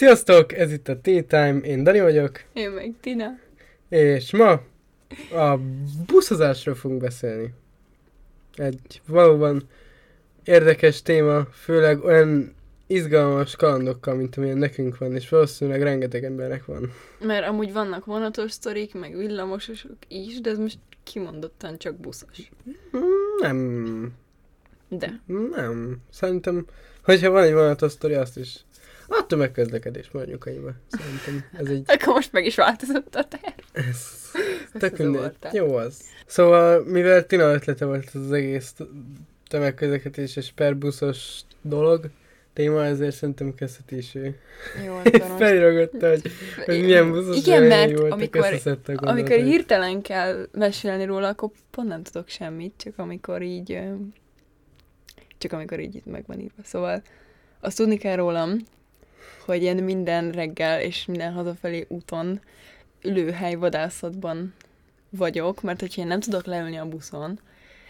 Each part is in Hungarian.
Sziasztok, ez itt a Tea Time, én Dani vagyok, Én meg Tina. és ma a buszozásról fogunk beszélni. Egy valóban érdekes téma, főleg olyan izgalmas kalandokkal, mint amilyen nekünk van, és valószínűleg rengeteg embernek van. Mert amúgy vannak vonatos sztorik, meg villamososok is, de ez most kimondottan csak buszos. Nem, De. nem. Szerintem, hogyha van egy vonatos sztori, azt is a tömegközlekedés mondjuk annyiba. Szerintem ez egy Akkor most meg is változott a terv. Ez tök mindegy. Jó az. Szóval, mivel Tina ötlete volt az egész tömegközlekedéses per buszos dolog, téma, ezért szerintem kezdheti is ő. Jó. Feliragotta, hogy, hogy milyen buszos Igen, mert voltak, amikor, amikor hirtelen kell mesélni róla, akkor pont nem tudok semmit, csak amikor így... Csak amikor így itt meg van írva. Szóval azt tudni kell rólam, hogy én minden reggel és minden hazafelé úton ülőhely vadászatban vagyok, mert hogyha én nem tudok leülni a buszon,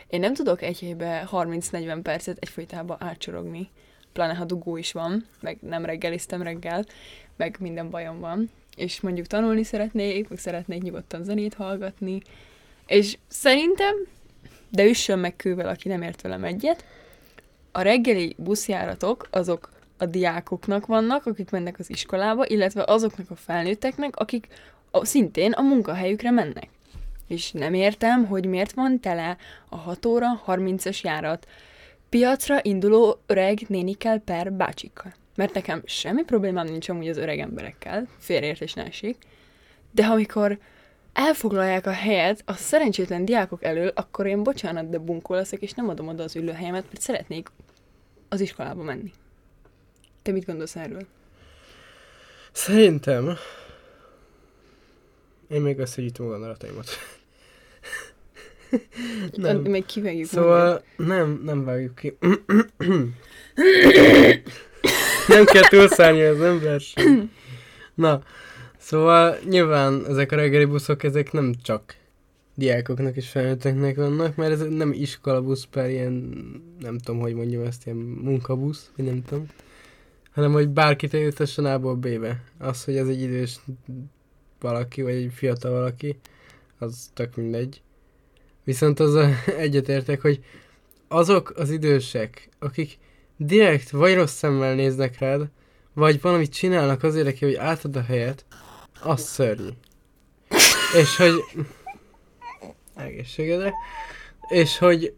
én nem tudok egy helybe 30-40 percet egyfolytában átcsorogni, pláne ha dugó is van, meg nem reggeliztem reggel, meg minden bajom van, és mondjuk tanulni szeretnék, meg szeretnék nyugodtan zenét hallgatni, és szerintem, de üssön meg kővel, aki nem ért velem egyet, a reggeli buszjáratok azok a diákoknak vannak, akik mennek az iskolába, illetve azoknak a felnőtteknek, akik a, szintén a munkahelyükre mennek. És nem értem, hogy miért van tele a 6 óra 30-as járat piacra induló öreg nénikkel per bácsikkal. Mert nekem semmi problémám nincs amúgy az öreg emberekkel, félreértés ne esik, de amikor elfoglalják a helyet a szerencsétlen diákok elől, akkor én bocsánat, de bunkó leszek, és nem adom oda az ülőhelyemet, mert szeretnék az iskolába menni. Te mit gondolsz erről? Szerintem én még összegyűjtöm a gondolataimat. Nem. Még kivegjük Szóval nem, nem vágjuk ki. nem kell túlszállni az ember sem. Na, szóval nyilván ezek a reggeli buszok, ezek nem csak diákoknak és felnőtteknek vannak, mert ez nem iskolabusz per ilyen, nem tudom, hogy mondjam ezt, ilyen munkabusz, vagy nem tudom, hanem hogy bárkit eljutassen A-ból B-be. Az, hogy ez egy idős valaki, vagy egy fiatal valaki, az tök mindegy. Viszont az egyetértek, hogy azok az idősek, akik direkt vagy rossz szemmel néznek rád, vagy valamit csinálnak azért, neki, hogy átad a helyet, az szörnyű. És hogy... Egészségedre. És hogy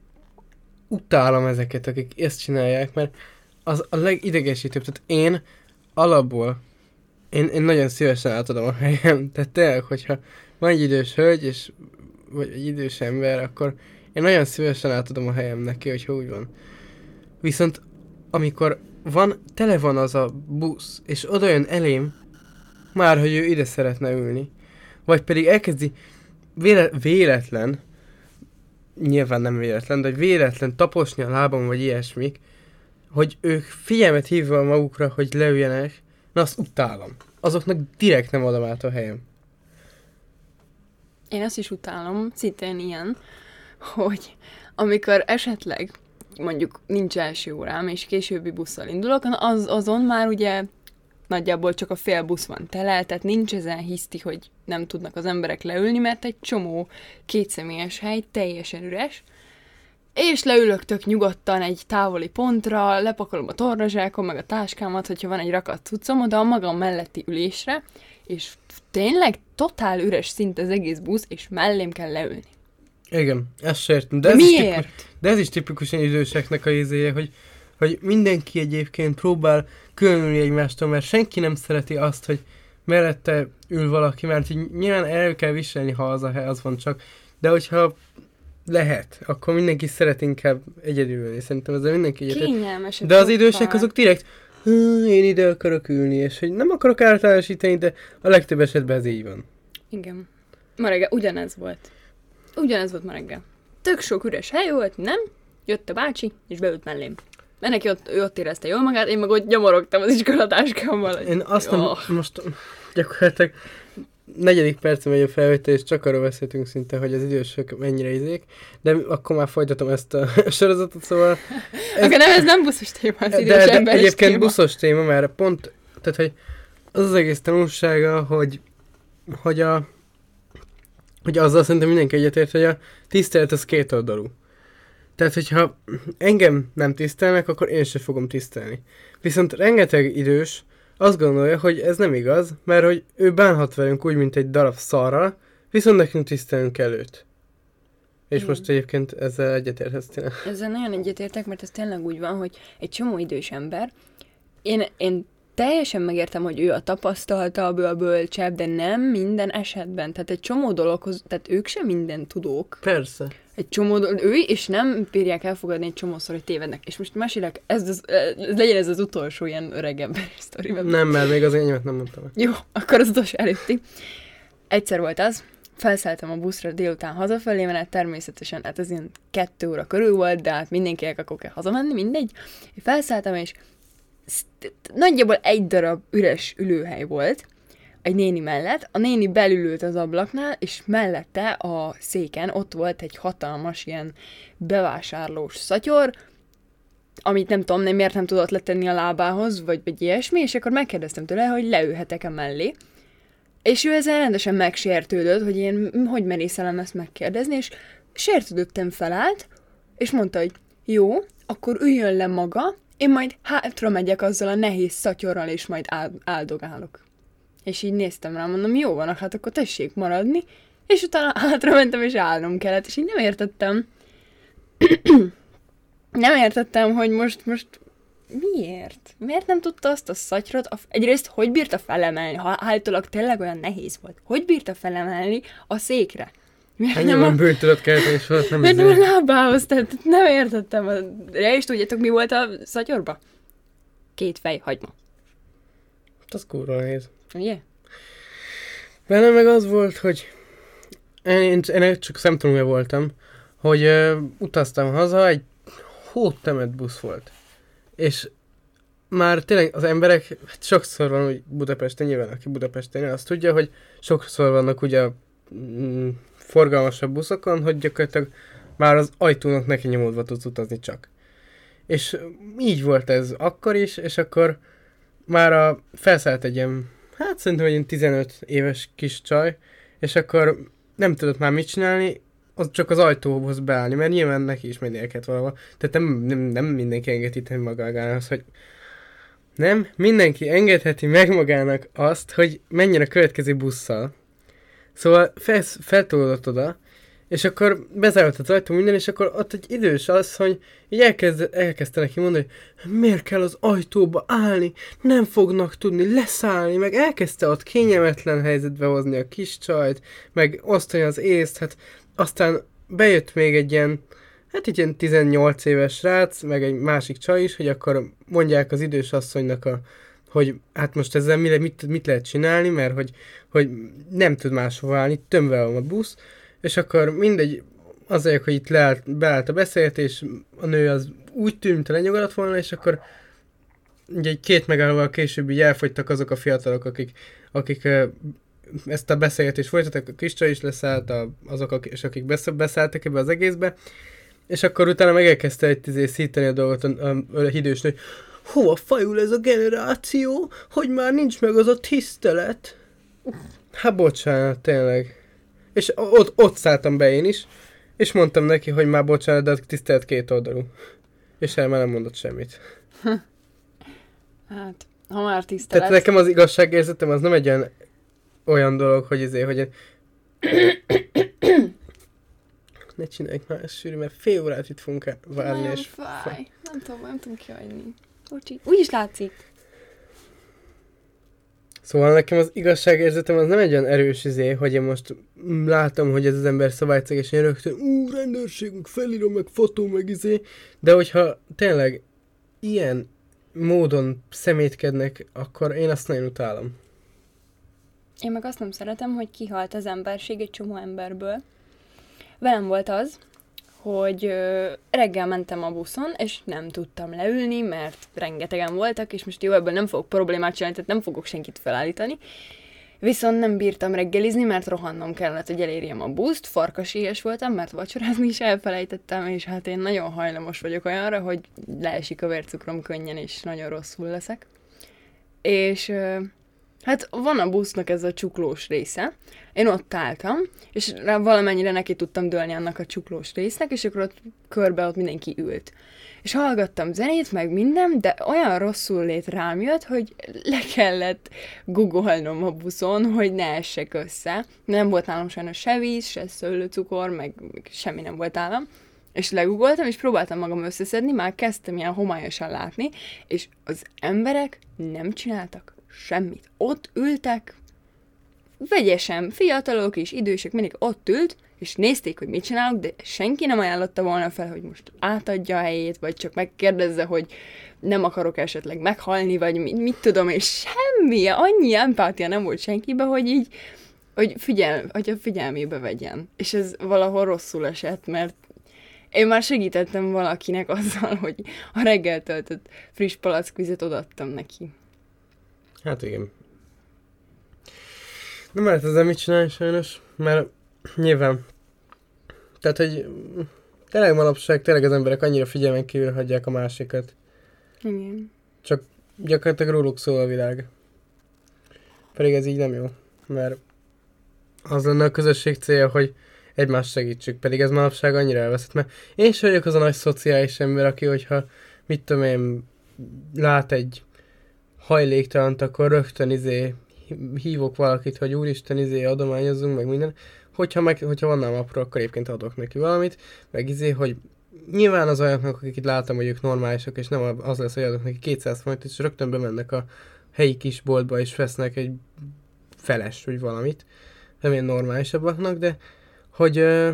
utálom ezeket, akik ezt csinálják, mert az a legidegesítőbb. Tehát én alapból én, én nagyon szívesen átadom a helyem. Tehát tényleg, hogyha van egy idős hölgy, és vagy egy idős ember, akkor én nagyon szívesen átadom a helyem neki, hogyha úgy van. Viszont amikor van, tele van az a busz, és oda jön elém, már hogy ő ide szeretne ülni, vagy pedig elkezdi véle, véletlen, nyilván nem véletlen, de véletlen taposni a lábam, vagy ilyesmik, hogy ők figyelmet hívva magukra, hogy leüljenek, na azt utálom. Azoknak direkt nem adom át a helyem. Én azt is utálom, szintén ilyen, hogy amikor esetleg mondjuk nincs első órám, és későbbi busszal indulok, az, azon már ugye nagyjából csak a fél busz van tele, tehát nincs ezen hiszti, hogy nem tudnak az emberek leülni, mert egy csomó kétszemélyes hely teljesen üres, és leülök tök nyugodtan egy távoli pontra, lepakolom a tornazsákom, meg a táskámat, hogyha van egy rakat cuccom, oda a magam melletti ülésre, és tényleg totál üres szinte az egész busz, és mellém kell leülni. Igen, ezt se értem. De ez Is miért? tipikus, de ez is tipikusan időseknek a izéje, hogy, hogy mindenki egyébként próbál különülni egymástól, mert senki nem szereti azt, hogy mellette ül valaki, mert így nyilván el kell viselni, ha az a hely az van csak, de hogyha lehet, akkor mindenki szeret inkább egyedül ülni. Szerintem ezzel mindenki egyetért. Kényelmes. De az idősek azok direkt, "Hú, én ide akarok ülni, és hogy nem akarok általánosítani, de a legtöbb esetben ez így van. Igen. Ma reggel ugyanez volt. Ugyanez volt ma reggel. Tök sok üres hely volt, nem? Jött a bácsi, és beült mellém. Mert neki ott, ő ott érezte jól magát, én meg ott gyomorogtam az iskolatáskámmal. Én azt nem, jó. most gyakorlatilag negyedik percen megy a felvétel, és csak arról beszéltünk szinte, hogy az idősök mennyire izék, de akkor már folytatom ezt a sorozatot, szóval... Ez... Akkor nem, ez nem buszos téma, az idős de, de ember egyébként téma. buszos téma, mert pont, tehát hogy az az egész tanulsága, hogy, hogy a hogy azzal szerintem mindenki egyetért, hogy a tisztelet az két oldalú. Tehát, hogyha engem nem tisztelnek, akkor én sem fogom tisztelni. Viszont rengeteg idős azt gondolja, hogy ez nem igaz, mert hogy ő bánhat velünk úgy, mint egy darab szarral, viszont nekünk tisztelnünk kell őt. És Igen. most egyébként ezzel egyetérthetsz tényleg. Ezzel nagyon egyetértek, mert ez tényleg úgy van, hogy egy csomó idős ember, én, én teljesen megértem, hogy ő a tapasztaltabb, ő a bölcsebb, de nem minden esetben. Tehát egy csomó dologhoz, tehát ők sem minden tudók. Persze. Egy csomó ő és nem bírják elfogadni egy csomószor, hogy tévednek. És most mesélek, ez, az, ez legyen ez az utolsó ilyen öreg ember sztori. mert- Nem, mert még az enyémet nem mondtam. Jó, akkor az utolsó előtti. Egyszer volt az, felszálltam a buszra délután hazafelé, mert hát természetesen, hát ez ilyen kettő óra körül volt, de hát mindenkinek akkor kell hazamenni, mindegy. Felszálltam, és nagyjából egy darab üres ülőhely volt, egy néni mellett. A néni belülült az ablaknál, és mellette a széken ott volt egy hatalmas ilyen bevásárlós szatyor, amit nem tudom, nem miért nem tudott letenni a lábához, vagy egy ilyesmi, és akkor megkérdeztem tőle, hogy leülhetek-e mellé. És ő ezzel rendesen megsértődött, hogy én hogy merészelem ezt megkérdezni, és sértődöttem felállt, és mondta, hogy jó, akkor üljön le maga, én majd hátra megyek azzal a nehéz szatyorral, és majd áld- áldogálok. És így néztem rá, mondom, jó van, hát akkor tessék maradni, és utána hátra mentem, és állnom kellett, és így nem értettem. nem értettem, hogy most, most miért? Miért nem tudta azt a szatyrot? A, egyrészt, hogy bírta felemelni, ha állítólag tényleg olyan nehéz volt? Hogy bírta felemelni a székre? Miért Ennyi nem a, van bűntudat kelteni, és volt nem miért nem a izé. lábához? Tehát nem értettem. Ja, és tudjátok, mi volt a szatyorba? Két fej hagyma. Az kurva nehéz. Ugye? Bennem meg az volt, hogy én, én csak szemtanúja voltam, hogy uh, utaztam haza, egy hótemet busz volt. És már tényleg az emberek, hát sokszor van úgy Budapesten, nyilván aki Budapesten azt tudja, hogy sokszor vannak ugye mm, forgalmasabb buszokon, hogy gyakorlatilag már az ajtónak neki nyomódva tudsz utazni csak. És így volt ez akkor is, és akkor már a, felszállt egy ilyen, hát szerintem egy ilyen 15 éves kis csaj, és akkor nem tudott már mit csinálni, az csak az ajtóhoz beállni, mert nyilván neki is mennie kellett valahol. Tehát nem, nem, nem mindenki engedheti magának azt, hogy nem, mindenki engedheti meg magának azt, hogy menjen a következő busszal. Szóval fel, feltolódott oda, és akkor bezárt az ajtó minden, és akkor ott egy idős hogy így elkezd, elkezdte neki mondani, hogy miért kell az ajtóba állni, nem fognak tudni leszállni, meg elkezdte ott kényelmetlen helyzetbe hozni a kis csajt, meg osztani az észt, hát aztán bejött még egy ilyen, hát egy ilyen 18 éves srác, meg egy másik csaj is, hogy akkor mondják az idős asszonynak a, hogy hát most ezzel mit, mit lehet csinálni, mert hogy, hogy nem tud máshova állni, tömve van a busz, és akkor mindegy, azért, hogy itt leállt, beállt a beszélgetés, a nő az úgy tűnt, lenyugodott volna, és akkor ugye egy két megállóval később így elfogytak azok a fiatalok, akik, akik ezt a beszélgetést folytattak, a kis csaj is leszállt, a, azok, akik, és akik besz, beszálltak ebbe az egészbe, és akkor utána meg elkezdte egy izé szíteni a dolgot a, a, a hidős nő, hova fajul ez a generáció, hogy már nincs meg az a tisztelet. Hát bocsánat, tényleg. És ott, ott szálltam be én is, és mondtam neki, hogy már bocsánat, de a tisztelet két oldalú. És el már nem mondott semmit. Hát, ha már tisztelet. Tehát nekem az igazságérzetem az nem egy olyan, olyan dolog, hogy izé, hogy én... ne csináljuk már ezt sűrű, mert fél órát itt fogunk várni, Nagyon és... fáj. Nem tudom, nem tudom kihagyni. Bocsi. Úgy is látszik. Szóval nekem az igazságérzetem az nem egy olyan erős izé, hogy én most látom, hogy ez az ember szabályceg, és én rögtön, ú, rendőrségünk, felírom, meg fotó, meg izé, de hogyha tényleg ilyen módon szemétkednek, akkor én azt nagyon utálom. Én meg azt nem szeretem, hogy kihalt az emberség egy csomó emberből. Velem volt az, hogy reggel mentem a buszon, és nem tudtam leülni, mert rengetegen voltak, és most jó, ebből nem fogok problémát csinálni, tehát nem fogok senkit felállítani. Viszont nem bírtam reggelizni, mert rohannom kellett, hogy elérjem a buszt, farkaséhes voltam, mert vacsorázni is elfelejtettem, és hát én nagyon hajlamos vagyok olyanra, hogy leesik a vércukrom könnyen, és nagyon rosszul leszek. És Hát van a busznak ez a csuklós része. Én ott álltam, és valamennyire neki tudtam dőlni annak a csuklós résznek, és akkor ott körbe ott mindenki ült. És hallgattam zenét, meg minden, de olyan rosszul lét rám jött, hogy le kellett googolnom a buszon, hogy ne essek össze. Nem volt nálam sajnos se víz, se szőlőcukor, meg semmi nem volt nálam. És legugoltam, és próbáltam magam összeszedni, már kezdtem ilyen homályosan látni, és az emberek nem csináltak semmit. Ott ültek, vegyesen, fiatalok és idősek, mindig ott ült, és nézték, hogy mit csinálok, de senki nem ajánlotta volna fel, hogy most átadja a helyét, vagy csak megkérdezze, hogy nem akarok esetleg meghalni, vagy mit, mit tudom, és semmi, annyi empátia nem volt senkibe, hogy így, hogy, figyel, hogy a figyelmébe vegyen. És ez valahol rosszul esett, mert én már segítettem valakinek azzal, hogy a reggel töltött friss palackvizet odaadtam neki. Hát igen. Nem lehet ezzel mit csinálni sajnos, mert nyilván. Tehát, hogy tényleg manapság tényleg az emberek annyira figyelmen kívül hagyják a másikat. Igen. Csak gyakorlatilag róluk szól a világ. Pedig ez így nem jó, mert az lenne a közösség célja, hogy egymást segítsük, pedig ez manapság annyira elveszett, mert én is vagyok az a nagy szociális ember, aki, hogyha mit tudom én, lát egy hajléktalant, akkor rögtön izé hívok valakit, hogy úristen izé adományozzunk, meg minden. Hogyha, meg, hogyha van nálam apró, akkor egyébként adok neki valamit, meg izé, hogy nyilván az olyanok, akik itt láttam, hogy ők normálisak, és nem az lesz, hogy adok neki 200 forintot, és rögtön bemennek a helyi kis boltba, és vesznek egy feles, vagy valamit. Nem ilyen normálisabbaknak, de hogy uh,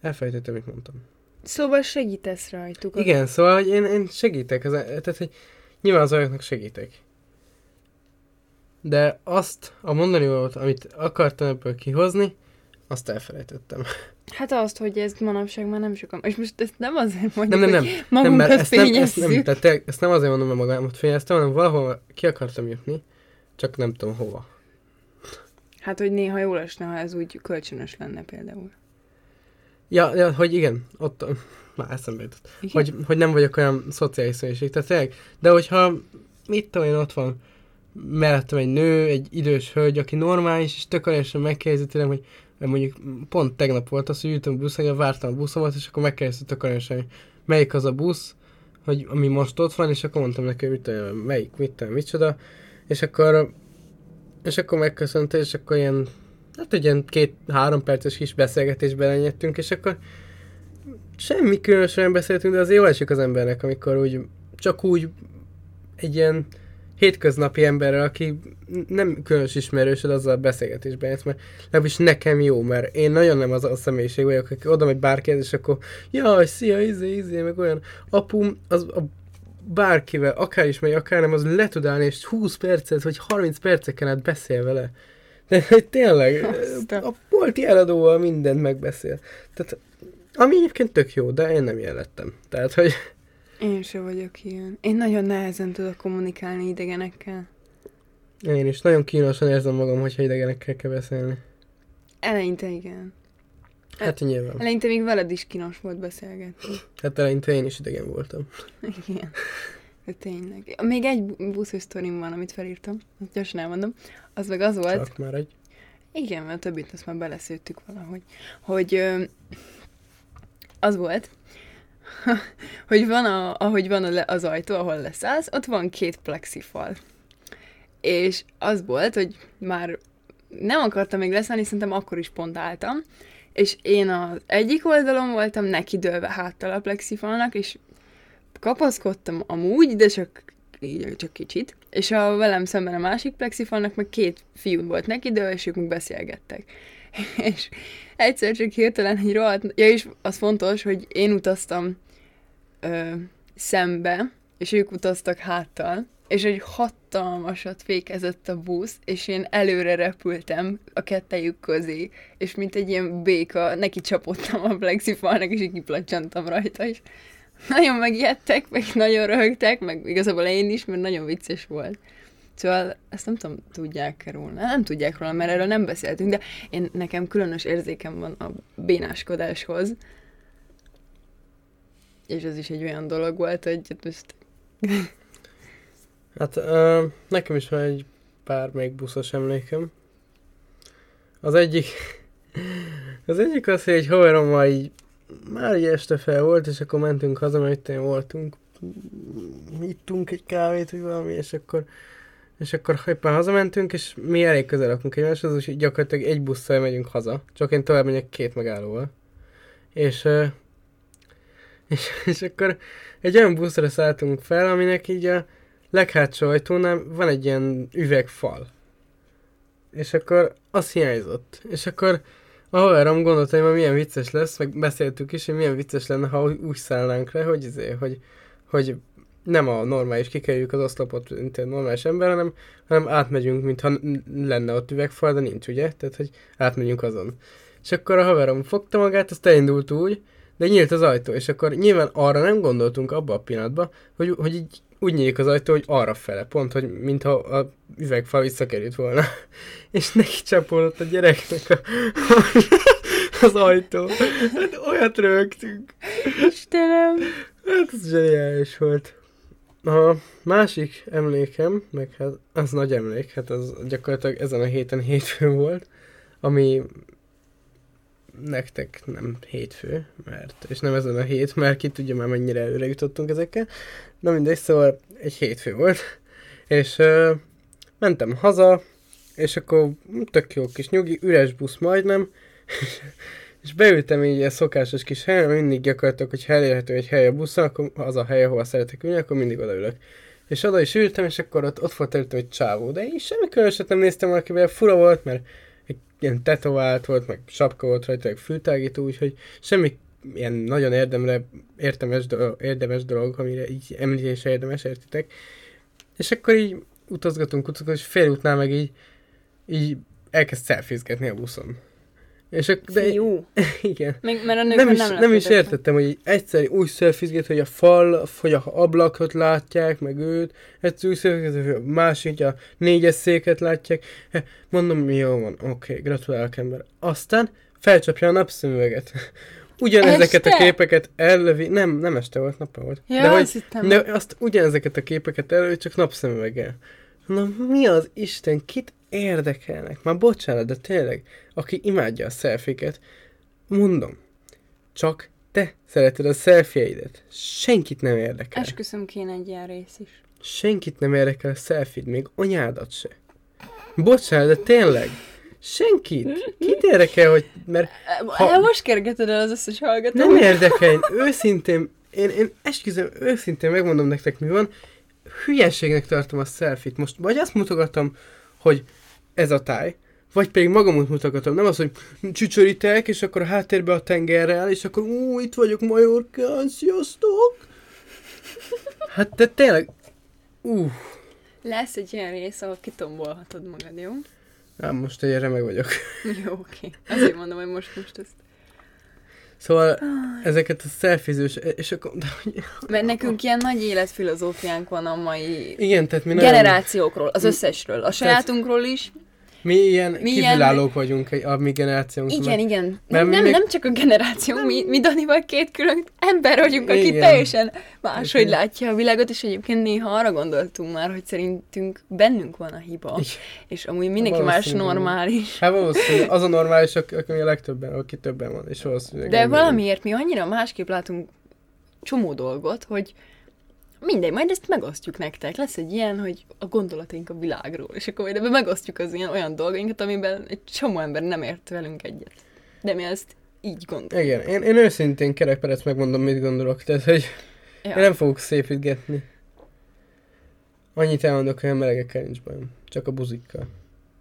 elfelejtettem, mit mondtam. Szóval segítesz rajtuk. Igen, szóval hogy én, én segítek, az, tehát hogy nyilván az olyanoknak segítek. De azt a mondani volt, amit akartam ebből kihozni, azt elfelejtettem. Hát azt, hogy ez manapság már nem sokan. És most ezt nem azért mondjuk, Nem, nem, nem. hogy nem magunkat mert ezt nem, ezt nem, tehát tényleg ezt nem azért mondom, mert magamat fényeztem, hanem valahol ki akartam jutni, csak nem tudom hova. Hát, hogy néha jól esne, ha ez úgy kölcsönös lenne például. Ja, ja hogy igen, ott már eszembe jutott. Igen? Hogy, hogy nem vagyok olyan szociális személyiség, tehát tényleg. De hogyha, mit tudom én, ott van mellettem egy nő, egy idős hölgy, aki normális, és tök aranyosan megkérdezi tőlem, hogy mondjuk pont tegnap volt az, hogy ültem a buszon, vártam a buszomat, és akkor megkérdezte tök aranyosan, hogy melyik az a busz, hogy ami most ott van, és akkor mondtam neki, hogy mit tudom, melyik, mit tudom, micsoda, és akkor és akkor megköszönte, és akkor ilyen, hát egy ilyen két-három perces kis beszélgetésbe lenyettünk, és akkor semmi különösen beszéltünk, de az jó esik az embernek, amikor úgy, csak úgy egy ilyen hétköznapi emberrel, aki nem különös ismerősöd, azzal beszélgetésben jössz, mert legalábbis nekem jó, mert én nagyon nem az a személyiség vagyok, aki oda megy bárkihez, és akkor jaj, szia, izé, izé, meg olyan. Apum, az a bárkivel, akár is megy, akár nem, az le tud állni, és 20 percet, vagy 30 perceken át beszél vele. De hogy tényleg, Azt a- bolti eladóval mindent megbeszél. Tehát, ami egyébként tök jó, de én nem jellettem. Tehát, hogy Én se vagyok ilyen. Én nagyon nehezen tudok kommunikálni idegenekkel. én is nagyon kínosan érzem magam, hogyha idegenekkel kell beszélni. Eleinte igen. Hát nyilván. Eleinte még veled is kínos volt beszélgetni. Hát eleinte én is idegen voltam. Igen. Tényleg. Még egy buszos sztorim van, amit felírtam. Azt gyorsan elmondom. Az meg az volt, Csak már egy. Igen, mert a többit azt már beleszőttük valahogy. Hogy ö, az volt, hogy van, a, ahogy van a le, az ajtó, ahol leszállsz, ott van két plexifal. És az volt, hogy már nem akartam még leszállni, szerintem akkor is pont álltam, és én az egyik oldalon voltam neki dőlve háttal a plexifalnak, és kapaszkodtam amúgy, de csak, így, csak kicsit. És a velem szemben a másik plexifalnak meg két fiú volt neki, de és ők beszélgettek. És egyszer csak hirtelen egy rohadt... Ja, és az fontos, hogy én utaztam ö, szembe, és ők utaztak háttal, és egy hatalmasat fékezett a busz, és én előre repültem a kettejük közé, és mint egy ilyen béka, neki csapottam a plexifalnak, és így kiplacsantam rajta, és nagyon megijedtek, meg nagyon röhögtek, meg igazából én is, mert nagyon vicces volt. Szóval ezt nem tudom, tudják róla. Nem tudják róla, mert erről nem beszéltünk, de én nekem különös érzékem van a bénáskodáshoz. És ez is egy olyan dolog volt, hogy most Hát ö, nekem is van egy pár még buszos emlékem. Az egyik, az egyik az, hogy egy haverommal így már így este fel volt, és akkor mentünk haza, mert itt voltunk. Ittunk egy kávét, vagy valami, és akkor és akkor éppen hazamentünk, és mi elég közel lakunk egymáshoz, és gyakorlatilag egy busszal megyünk haza. Csak én tovább megyek két megállóval. És, és, és akkor egy olyan buszra szálltunk fel, aminek így a leghátsó ajtónál van egy ilyen üvegfal. És akkor az hiányzott. És akkor a haverom gondolta, hogy ma milyen vicces lesz, meg beszéltük is, hogy milyen vicces lenne, ha úgy szállnánk le, hogy, izé, hogy, hogy nem a normális, kikerüljük az oszlopot, mint egy normális ember, hanem, hanem átmegyünk, mintha lenne ott üvegfal, de nincs, ugye? Tehát, hogy átmegyünk azon. És akkor a haverom fogta magát, azt elindult úgy, de nyílt az ajtó, és akkor nyilván arra nem gondoltunk abba a pillanatban, hogy, hogy így úgy nyílik az ajtó, hogy arra fele, pont, hogy mintha a üvegfal visszakerült volna. és neki csapolott a gyereknek a, az ajtó. Hát olyat rögtünk. Istenem! Hát ez zseniális volt. A másik emlékem, meg hát az nagy emlék, hát az gyakorlatilag ezen a héten hétfőn volt, ami nektek nem hétfő, mert, és nem ezen a hét, mert ki tudja már mennyire előre jutottunk ezekkel. Na mindegy, szóval egy hétfő volt, és uh, mentem haza, és akkor tök jó kis nyugi, üres busz majdnem, és beültem így a szokásos kis helyen, mindig gyakorlatilag, hogy elérhető egy hely a buszon, akkor az a hely, ahol szeretek ülni, akkor mindig odaülök. És oda is ültem, és akkor ott, ott volt előttem egy csávó, de én semmi különöset nem néztem valakivel, fura volt, mert ilyen tetovált volt, meg sapka volt rajta, meg fültágító, úgyhogy semmi ilyen nagyon érdemre, érdemes, dolog, érdemes dolog, amire így említése érdemes, értitek. És akkor így utazgatunk, utazgatunk, és félútnál meg így, így elkezd szelfizgetni a buszon. És ak- de, Fiú. igen. Még, mert a Nem is, nem, nem is értettem, hogy egyszer úgy szelfizget, hogy a fal, hogy a ablakot látják, meg őt, egyszer úgy szelfizget, hogy a másik, a négyes széket látják. Mondom, jó van, oké, okay, gratulálok ember. Aztán felcsapja a napszemüveget. Ugyanezeket a Este? képeket ellövi, nem, nem este volt, nappal volt. Ja, de, hogy, azt hittem. de azt ugyanezeket a képeket elő, csak napszemüveggel. Na mi az Isten, kit érdekelnek? Már bocsánat, de tényleg, aki imádja a szelfiket, mondom, csak te szereted a szelfieidet. Senkit nem érdekel. Esküszöm kéne egy ilyen rész is. Senkit nem érdekel a szelfid, még anyádat se. Bocsánat, de tényleg. Senkit. Kit érdekel, hogy... Mert Ha... Most kergeted el az összes hallgatót. nem érdekel, én őszintén, én, én esküszöm, őszintén megmondom nektek mi van, hülyeségnek tartom a selfit. Most vagy azt mutogatom, hogy ez a táj, vagy pedig magamot mutogatom. Nem az, hogy csücsörítek, és akkor a háttérbe a tengerrel, és akkor ú, itt vagyok Majorkán, sziasztok! Hát de tényleg, ú, Lesz egy ilyen rész, ahol kitombolhatod magad, jó? hát most egy meg vagyok. Jó, oké. Azért mondom, hogy most most ezt. Szóval ezeket a selfizős, és akkor, de, Mert nekünk ilyen nagy életfilozófiánk van a mai igen, tehát mi generációkról, az összesről. A sajátunkról is. Mi ilyen mi ilyen- kívülállók vagyunk egy- a mi generációnk. Igen, igen. Mert Nem, nem, még- nem csak a generáció, mi, mi Danival két külön ember vagyunk, aki Igen. teljesen máshogy Igen. látja a világot, és egyébként néha arra gondoltunk már, hogy szerintünk bennünk van a hiba, Igen. és amúgy mindenki más normális. Hát valószínűleg az a normális, aki a legtöbben, aki többen van, és valószínűleg De nem valamiért mi annyira másképp látunk csomó dolgot, hogy mindegy, majd ezt megosztjuk nektek. Lesz egy ilyen, hogy a gondolataink a világról, és akkor majd ebben megosztjuk az ilyen olyan dolgainkat, amiben egy csomó ember nem ért velünk egyet. De mi ezt így gondoljuk. Igen, én, én őszintén kerekperec megmondom, mit gondolok, tehát, hogy Ja. én nem fogok szépítgetni. Annyit elmondok, hogy a melegekkel nincs bajom, csak a buzikkal.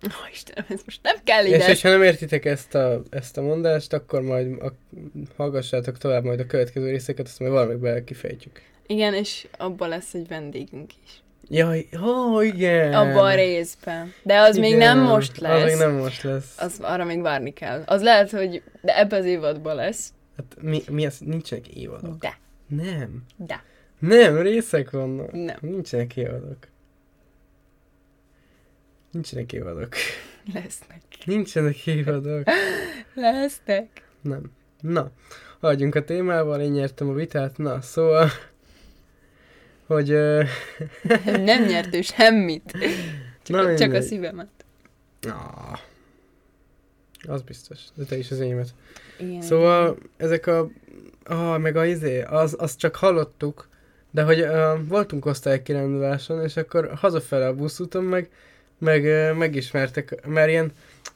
Ó, Istenem, ez most nem kell És ide. hogyha nem értitek ezt a, ezt a mondást, akkor majd a, hallgassátok tovább majd a következő részeket, azt majd valamelyik bele kifejtjük. Igen, és abban lesz egy vendégünk is. Jaj, ó, igen. Abban a részben. De az még nem Igen, most lesz. Az még nem most lesz. Az arra még várni kell. Az lehet, hogy de ebbe az évadban lesz. Hát mi, mi az? Nincsenek évadok. De. Nem. De. Nem, részek vannak. Nem. Nincsenek évadok. Nincsenek évadok. Lesznek. Nincsenek évadok. Lesznek. Nem. Na, hagyjunk a témával, én nyertem a vitát. Na, szóval, hogy... Nem nyert ő semmit. Na, Csak, csak a szívemet. Ah, az biztos, de te is az enyémet. Igen. Szóval ezek a... Ah, meg a izé, az, azt csak hallottuk, de hogy uh, voltunk osztálykiránduláson, és akkor hazafele a buszúton meg, meg uh, megismertek, mert ilyen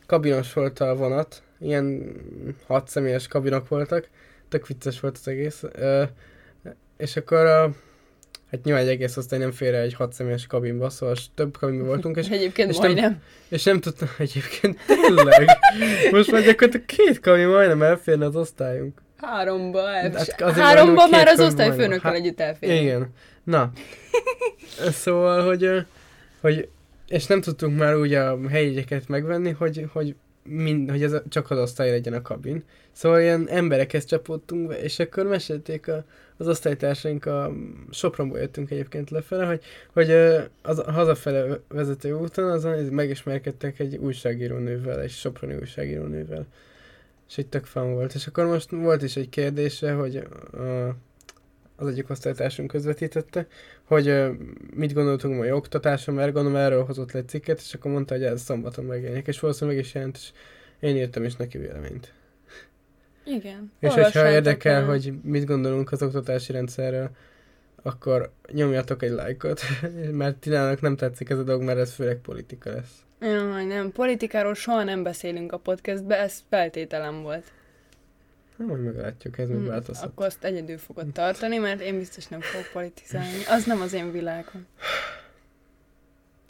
kabinos volt a vonat, ilyen hat személyes kabinok voltak, tök vicces volt az egész, uh, és akkor uh, hát nyilván egy egész osztály nem fér egy hat személyes kabinba, szóval több kabinban voltunk, és egyébként és nem- majdnem. és nem tudtam egyébként tényleg. Most már gyakorlatilag két kabin majdnem elférne az osztályunk. Háromba, el... Hát háromba már az osztályfőnökkel majdnem. együtt elfér. Igen. Na. Szóval, hogy, hogy és nem tudtunk már úgy a helyjegyeket megvenni, hogy, hogy, mind, hogy ez a- csak az osztály legyen a kabin. Szóval ilyen emberekhez csapódtunk be, és akkor mesélték a, az osztálytársaink, a Sopronból jöttünk egyébként lefele, hogy, hogy az a hazafele vezető úton azon megismerkedtek egy újságírónővel, egy soproni újságírónővel. És egy tök fan volt. És akkor most volt is egy kérdése, hogy ö, az egyik osztálytársunk közvetítette, hogy mit gondoltunk mai oktatáson, mert gondolom erről hozott le egy cikket, és akkor mondta, hogy ez szombaton megjelenik, és valószínűleg meg is jelent, és én írtam is neki véleményt. Igen. És hogyha érdekel, el. hogy mit gondolunk az oktatási rendszerről, akkor nyomjatok egy lájkot, mert Tilának nem tetszik ez a dolog, mert ez főleg politika lesz. Jaj, nem, politikáról soha nem beszélünk a podcastbe, ez feltételem volt. Nem, hogy meglátjuk, ez még Hmm, változhat. Akkor azt egyedül fogod tartani, mert én biztos nem fogok politizálni. Az nem az én világom.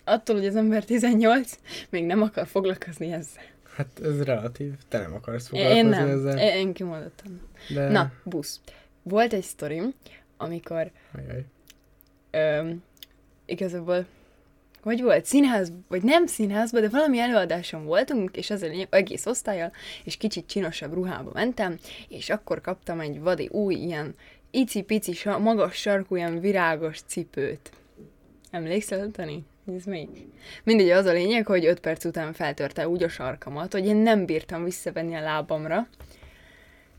Attól, hogy az ember 18, még nem akar foglalkozni ezzel. Hát ez relatív, te nem akarsz Én foglalkozni nem. ezzel. Én, én kimondottam. De... Na, busz. Volt egy sztorim, amikor Ajaj. öm, igazából, hogy volt, színház, vagy nem színházban, de valami előadáson voltunk, és az a lényeg, egész osztályjal, és kicsit csinosabb ruhába mentem, és akkor kaptam egy vadi új, ilyen icipici, magas sarkú, ilyen virágos cipőt. Emlékszel, Tani? Ez még? Mindegy, az a lényeg, hogy öt perc után feltörte úgy a sarkamat, hogy én nem bírtam visszavenni a lábamra.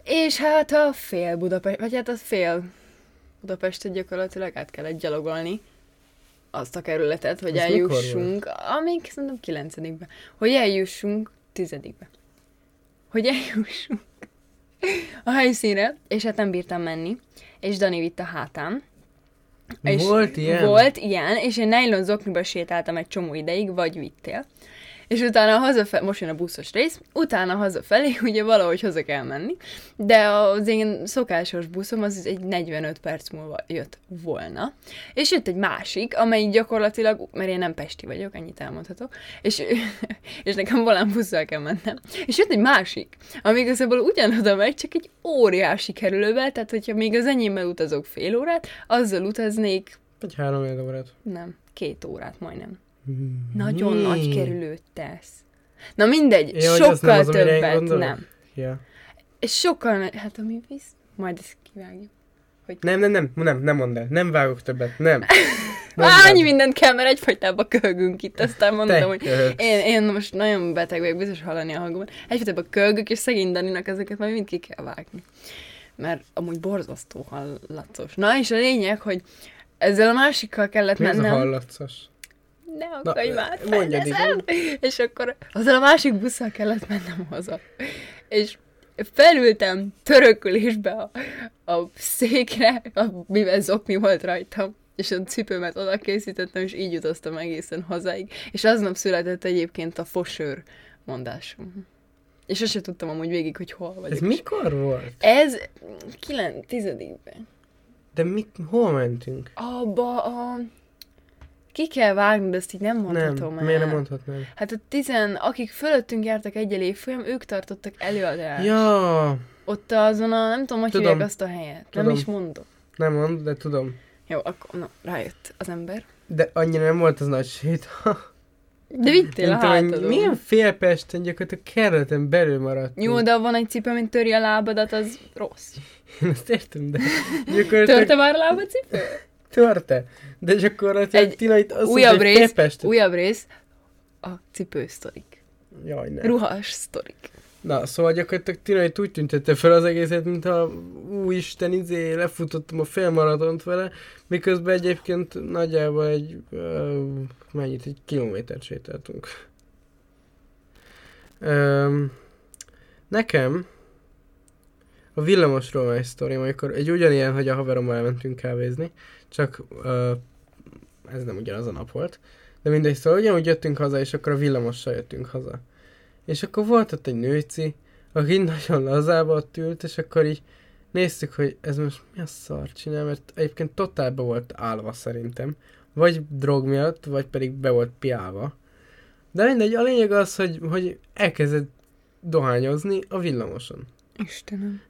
És hát a fél Budapest, vagy hát a fél Budapestet gyakorlatilag át kellett gyalogolni azt a kerületet, hogy Ez eljussunk, amíg szerintem kilencedikbe, hogy eljussunk tizedikbe. Hogy eljussunk a helyszínre, és hát nem bírtam menni, és Dani vitt a hátán. És Volt ilyen? Volt ilyen, és én nylon zokniba sétáltam egy csomó ideig, vagy vittél. És utána hazafelé, most jön a buszos rész, utána hazafelé ugye valahogy haza kell menni, de az én szokásos buszom az egy 45 perc múlva jött volna. És jött egy másik, amelyik gyakorlatilag, mert én nem pesti vagyok, ennyit elmondhatok, és, és nekem volán busszal kell mennem. És jött egy másik, ami igazából ugyanoda megy, csak egy óriási kerülővel, tehát hogyha még az enyémmel utazok fél órát, azzal utaznék, Egy három órát. nem, két órát majdnem. Hmm. Nagyon Mi? nagy kerülőt tesz. Na mindegy, hogy az nem sokkal az, én többet gondolok? nem. És sokkal, hát ami visz, majd ezt kivágjuk. Nem, nem, nem, nem, nem mondd el. Nem vágok többet. Nem. El. annyi mindent kell, mert egyfajtában köhögünk itt, aztán mondtam, Te hogy köhögsz. én, én most nagyon beteg vagyok, biztos hallani a hangomon. Egyfajtában kölgök, és szegény Daninak ezeket majd mind ki kell vágni. Mert amúgy borzasztó hallatos. Na, és a lényeg, hogy ezzel a másikkal kellett Mi ez a mennem. hallatszos? Ne Na, akarj már, mondjad! És akkor azzal a másik busszal kellett mennem haza. És felültem törökülésbe a, a székre, a, mivel zokni volt rajtam, és a cipőmet oda készítettem, és így utaztam egészen hazáig. És aznap született egyébként a fosőr mondásom. És azt sem tudtam amúgy végig, hogy hol vagyok. Ez mikor volt? Ez 9 tizedikben. De mit, hol mentünk? Abba a... Ki kell vágni, de ezt így nem mondhatom nem, el. miért nem mondhatnám? Hát a tizen, akik fölöttünk jártak egy évfolyam, ők tartottak előadást. Ja, Ott azon a, nem tudom, hogy Tudom. hívják azt a helyet. Tudom. Nem is mondom. nem mond, de tudom. Jó, akkor na, rájött az ember. De annyira nem volt az nagy sét. De vittél a hátadon. milyen félpesten gyakorlatilag kerületen belül maradt. Jó, de van egy cipő, mint töri a lábadat, az rossz. Én ezt értem, de gyakorlatilag Törte már a lábad cipő? Törte. De gyakorlatilag Egy Tina itt azt újabb mondta, hogy rész, Félpesten. Újabb rész, a cipősztorik. Jaj, nem. Ruhás sztorik. Na, szóval gyakorlatilag Tina itt úgy tüntette fel az egészet, mintha úristen, izé, lefutottam a félmaratont vele, miközben egyébként nagyjából egy, uh, mennyit, egy kilométert sétáltunk. Um, nekem a villamosról egy sztorim, amikor egy ugyanilyen, hogy a haverommal elmentünk kávézni, csak uh, ez nem ugyanaz a nap volt, de mindegy, szóval ugyanúgy jöttünk haza, és akkor a villamossal jöttünk haza. És akkor volt ott egy nőci, aki nagyon lazába ott ült, és akkor így néztük, hogy ez most mi a szar csinál, mert egyébként totálba volt állva szerintem. Vagy drog miatt, vagy pedig be volt piálva. De mindegy, a lényeg az, hogy, hogy elkezdett dohányozni a villamoson. Istenem.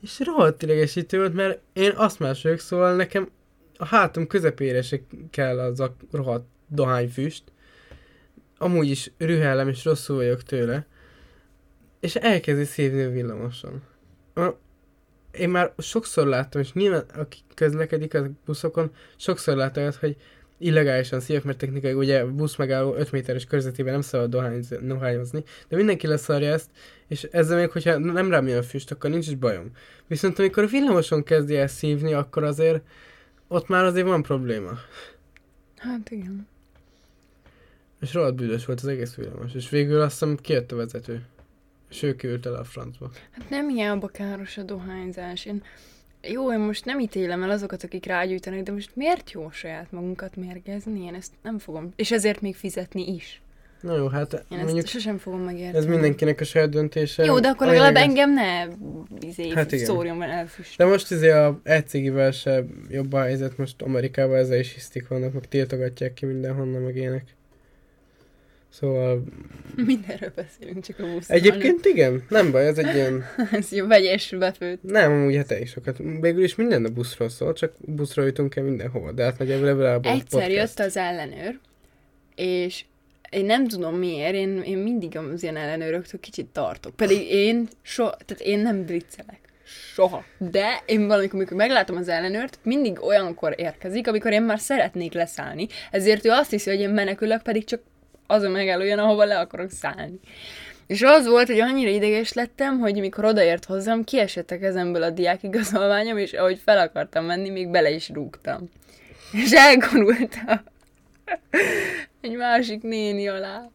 És rohadt idegesítő volt, mert én azt másoljuk, szóval nekem a hátam közepére se kell az a rohadt dohányfüst. Amúgy is rühellem és rosszul vagyok tőle. És elkezdi szívni a villamoson. Én már sokszor láttam, és nyilván aki közlekedik a buszokon, sokszor láttam hogy illegálisan szívják, mert technikai ugye busz megálló 5 méteres körzetében nem szabad dohányozni, de mindenki leszarja ezt, és ezzel még, hogyha nem rám jön a füst, akkor nincs is bajom. Viszont amikor a villamoson kezdi el szívni, akkor azért ott már azért van probléma. Hát igen. És rohadt bűnös volt az egész villamos, és végül azt hiszem kijött a vezető. És ő kiült el a francba. Hát nem hiába káros a dohányzás. Én, jó, én most nem ítélem el azokat, akik rágyújtanak, de most miért jó saját magunkat mérgezni? Én ezt nem fogom. És ezért még fizetni is. Na jó, hát Én mondjuk ezt sosem fogom megérteni. ez mindenkinek a saját döntése. Jó, de akkor legalább lényeg az- engem ne izé, Hát igen. szórjon elfüst. De most izé a e-cigivel se jobb a helyzet, most Amerikában ezzel is hisztik vannak, meg tiltogatják ki mindenhonnan, meg ilyenek. Szóval Mindenről beszélünk, csak a buszon. egyébként igen, nem baj, ez egy ilyen, Ez jó, vegyes befőtt. nem, amúgy hát is sokat. Végül is minden a buszról szól, csak buszról jutunk el mindenhova, de hát nagyjából legalább a Egyszer podcast. jött az ellenőr, és én nem tudom miért, én, én mindig az ilyen ellenőröktől kicsit tartok. Pedig én so, tehát én nem viccelek. Soha. De én valamikor, amikor meglátom az ellenőrt, mindig olyankor érkezik, amikor én már szeretnék leszállni. Ezért ő azt hiszi, hogy én menekülök, pedig csak az a megállójon, ahova le akarok szállni. És az volt, hogy annyira ideges lettem, hogy mikor odaért hozzám, kiesett a kezemből a diákigazolványom, és ahogy fel akartam menni, még bele is rúgtam. És elgurultam egy másik néni alá.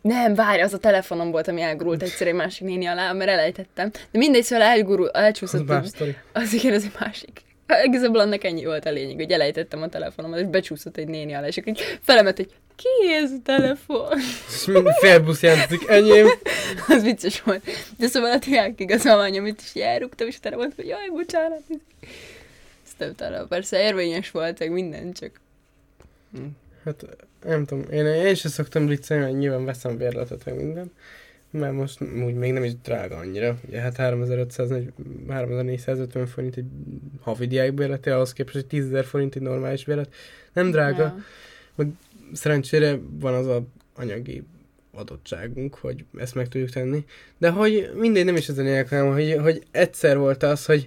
Nem, várj, az a telefonom volt, ami elgurult egyszer egy másik néni alá, mert elejtettem. De mindegy, szóval elgurul, elcsúszott. más Az, sztori. az igen, ez egy másik. Igazából annak ennyi volt a lényeg, hogy elejtettem a telefonomat, és becsúszott egy néni alá, és akkor így felemett, hogy ki ez a telefon? És mind fél busz játszik, enyém. az vicces volt. De szóval a diák igazolványomit is így elrúgtam, és utána mondtam, hogy jaj, bocsánat. Aztán utána persze érvényes volt, meg minden, csak Hát nem tudom, én, én sem szoktam blitzelni, mert nyilván veszem bérletet, meg minden. Mert most úgy még nem is drága annyira. Ugye hát 3500, 3450 forint egy havi diákbérlete, ahhoz képest, hogy 10 forint egy normális bérlet. Nem drága. Ja. Szerencsére van az a anyagi adottságunk, hogy ezt meg tudjuk tenni. De hogy mindegy, nem is ez a lényeg, hanem hogy, hogy egyszer volt az, hogy,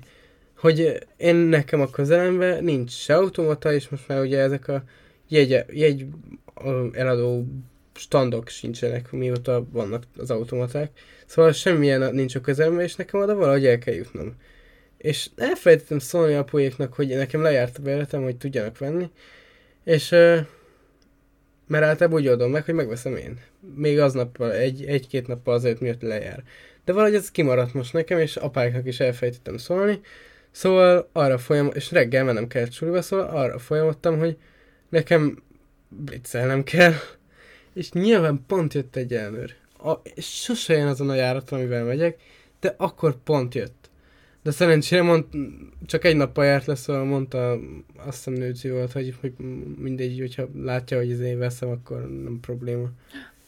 hogy én nekem a közelemben nincs se automata, és most már ugye ezek a jegy, jegy eladó standok sincsenek, mióta vannak az automaták. Szóval semmilyen nincs a közelemben, és nekem oda valahogy el kell jutnom. És elfelejtettem szólni apuéknak, hogy nekem lejárt a bérletem, hogy tudjanak venni, és mert általában úgy adom meg, hogy megveszem én. Még aznappal, egy, egy-két nappal azért miatt lejár. De valahogy ez kimaradt most nekem, és apáknak is elfejtettem szólni. Szóval arra folyam, és reggel mennem kellett suliba, szóval arra folyamodtam, hogy nekem blitzelnem kell. És nyilván pont jött egy elnőr. A, sose jön azon a járaton, amivel megyek, de akkor pont jött. De szerencsére mond, csak egy nappal járt lesz, szóval mondta, azt hiszem nőci volt, hogy, hogy mindegy, hogyha látja, hogy én veszem, akkor nem probléma.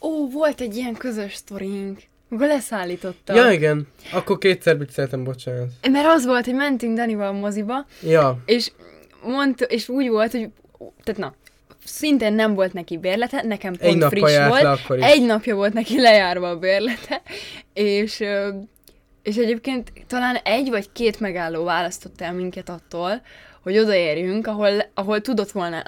Ó, volt egy ilyen közös sztorink. Akkor leszállítottam. Ja, igen. Akkor kétszer vicceltem, bocsánat. Mert az volt, hogy mentünk Danival moziba, Ja, és mondta, és úgy volt, hogy tehát na, szintén nem volt neki bérlete, nekem pont egy friss volt. le. Egy napja volt neki lejárva a bérlete, és, és egyébként talán egy vagy két megálló választott el minket attól, hogy odaérjünk, ahol, ahol tudott volna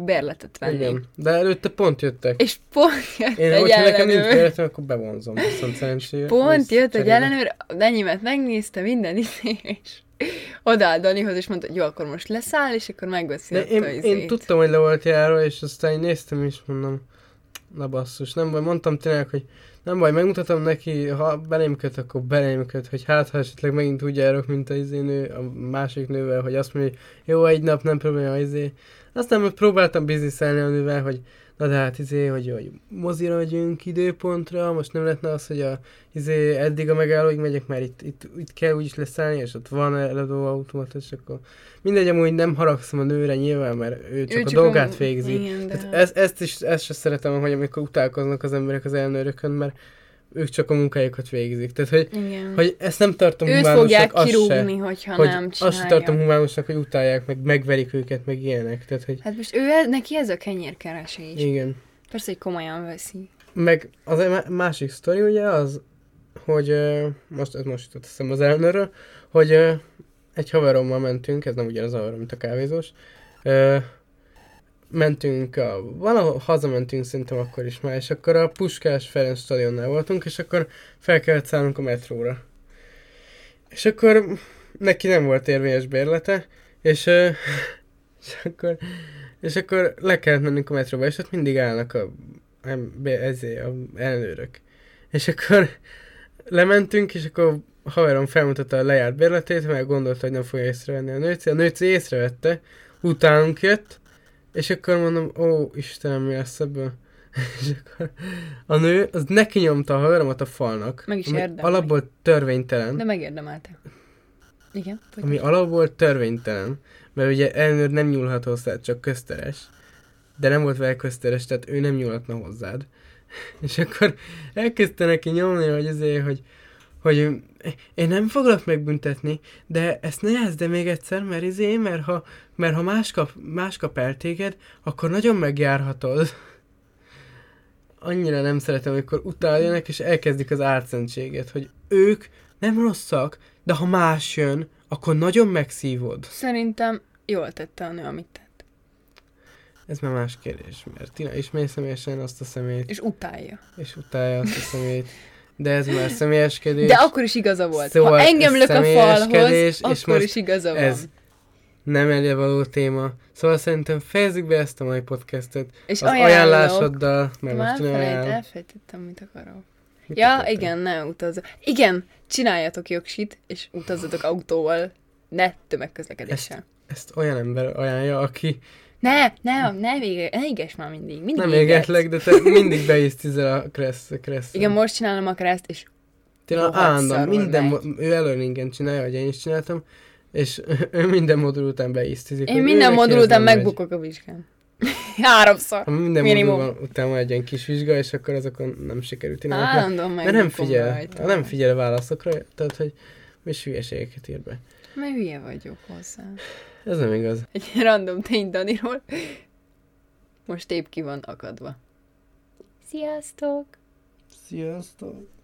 bérletet venni. Igen. De előtte pont jöttek. És pont jött Én, egy hogyha nekem nincs ellenőr. bérletem, akkor bevonzom. Viszont szerencsére. Pont jött egy ellenőr, az enyémet megnézte, minden és odaállt Danihoz, és mondta, hogy jó, akkor most leszáll, és akkor megveszi De én, én tudtam, hogy le volt járva, és aztán én néztem is, mondom, na basszus, nem baj, mondtam tényleg, hogy nem baj, megmutatom neki, ha belém köt, akkor belém köt, hogy hát, ha esetleg megint úgy járok, mint a izé nő, a másik nővel, hogy azt mondja, hogy jó, egy nap nem probléma, izé. Aztán próbáltam bizniszelni a nővel, hogy na de hát izé, hogy, hogy mozira megyünk időpontra, most nem lehetne az, hogy a izé, eddig a megállóig megyek, mert itt, itt, itt kell úgyis leszállni, és ott van eladó automata, és akkor mindegy, amúgy nem haragszom a nőre nyilván, mert ő csak, Ő a dolgát a- végzi. Igen. Tehát ez, ezt is, ezt se szeretem, hogy amikor utálkoznak az emberek az elnőrökön, mert ők csak a munkájukat végzik. Tehát, hogy, Igen. hogy ezt nem tartom Őt humánusnak, fogják azt kirúgni, se, hogyha hogy nem azt csinálja. se tartom humánusnak, hogy utálják, meg megverik őket, meg ilyenek. Tehát, hogy Hát most ő, neki ez a kenyérkeresés. igen. Persze, hogy komolyan veszi. Meg az egy má- másik sztori ugye az, hogy most, ez most jutott eszembe az elnőről, hogy egy haverommal mentünk, ez nem ugyanaz a haverom, mint a kávézós, mentünk, a, valahol hazamentünk szerintem akkor is már, és akkor a Puskás Ferenc stadionnál voltunk, és akkor fel kellett szállnunk a metróra. És akkor neki nem volt érvényes bérlete, és, és akkor és akkor le kellett mennünk a metróba, és ott mindig állnak a, be- ezé, a ellenőrök. És akkor lementünk, és akkor a haverom felmutatta a lejárt bérletét, mert gondolta, hogy nem fogja észrevenni a nőci. A nőci észrevette, utánunk jött, és akkor mondom, ó, Istenem, mi lesz ebből? és akkor a nő, az neki nyomta a haveromat a falnak. Meg is ami érdemli. alapból törvénytelen. De megérdemelte. Igen? Ami folytasd. alapból törvénytelen, mert ugye elnőr nem nyúlhat hozzá, csak közteres. De nem volt vele közteres, tehát ő nem nyúlhatna hozzád. És akkor elkezdte neki nyomni, hogy azért, hogy, hogy én nem foglak megbüntetni, de ezt ne játszd el még egyszer, mert izé, mert ha, mert ha más, kap, más kap el téged, akkor nagyon megjárhatod. Annyira nem szeretem, amikor utáljanak, és elkezdik az árcentséget, hogy ők nem rosszak, de ha más jön, akkor nagyon megszívod. Szerintem jól tette a nő, amit tett. Ez már más kérdés, mert Tina ismeri személyesen azt a szemét, És utálja. és utálja azt a szemét. De ez már személyeskedés. De akkor is igaza volt. Szóval ha engem lök a falhoz, és akkor is igaza van. ez nem eljevaló téma. Szóval szerintem fejezzük be ezt a mai podcastet. és az ajánlok. ajánlásoddal, mert Már most elfelejt, ajánl... elfelejtettem, mit akarok. Mit Ja, akartál? igen, ne utazzatok. Igen, csináljatok jogsit, és utazzatok autóval, ne tömegközlekedéssel. Ezt olyan ember ajánlja, aki Ne, ne, ne, vége, ne éges már mindig. mindig nem égetlek, de te mindig beíztizel a kressz, kressz. Igen, most csinálom a kereszt, és Tényleg állandóan, minden, megy. ő elleningen csinálja, hogy én is csináltam, és ő minden modul után beíztizik. én minden modul után megbukok a vizsgán. Háromszor. Ha minden Minimum. modul után van egy ilyen kis vizsga, és akkor azokon nem sikerült. Mert, Állandóan mert nem figyel, rajta. nem figyel a válaszokra, tehát hogy és hülyeségeket ír be. Mert hülye vagyok hozzá. Ez nem igaz. Egy random tény Daniról. Most épp ki van akadva. Sziasztok! Sziasztok!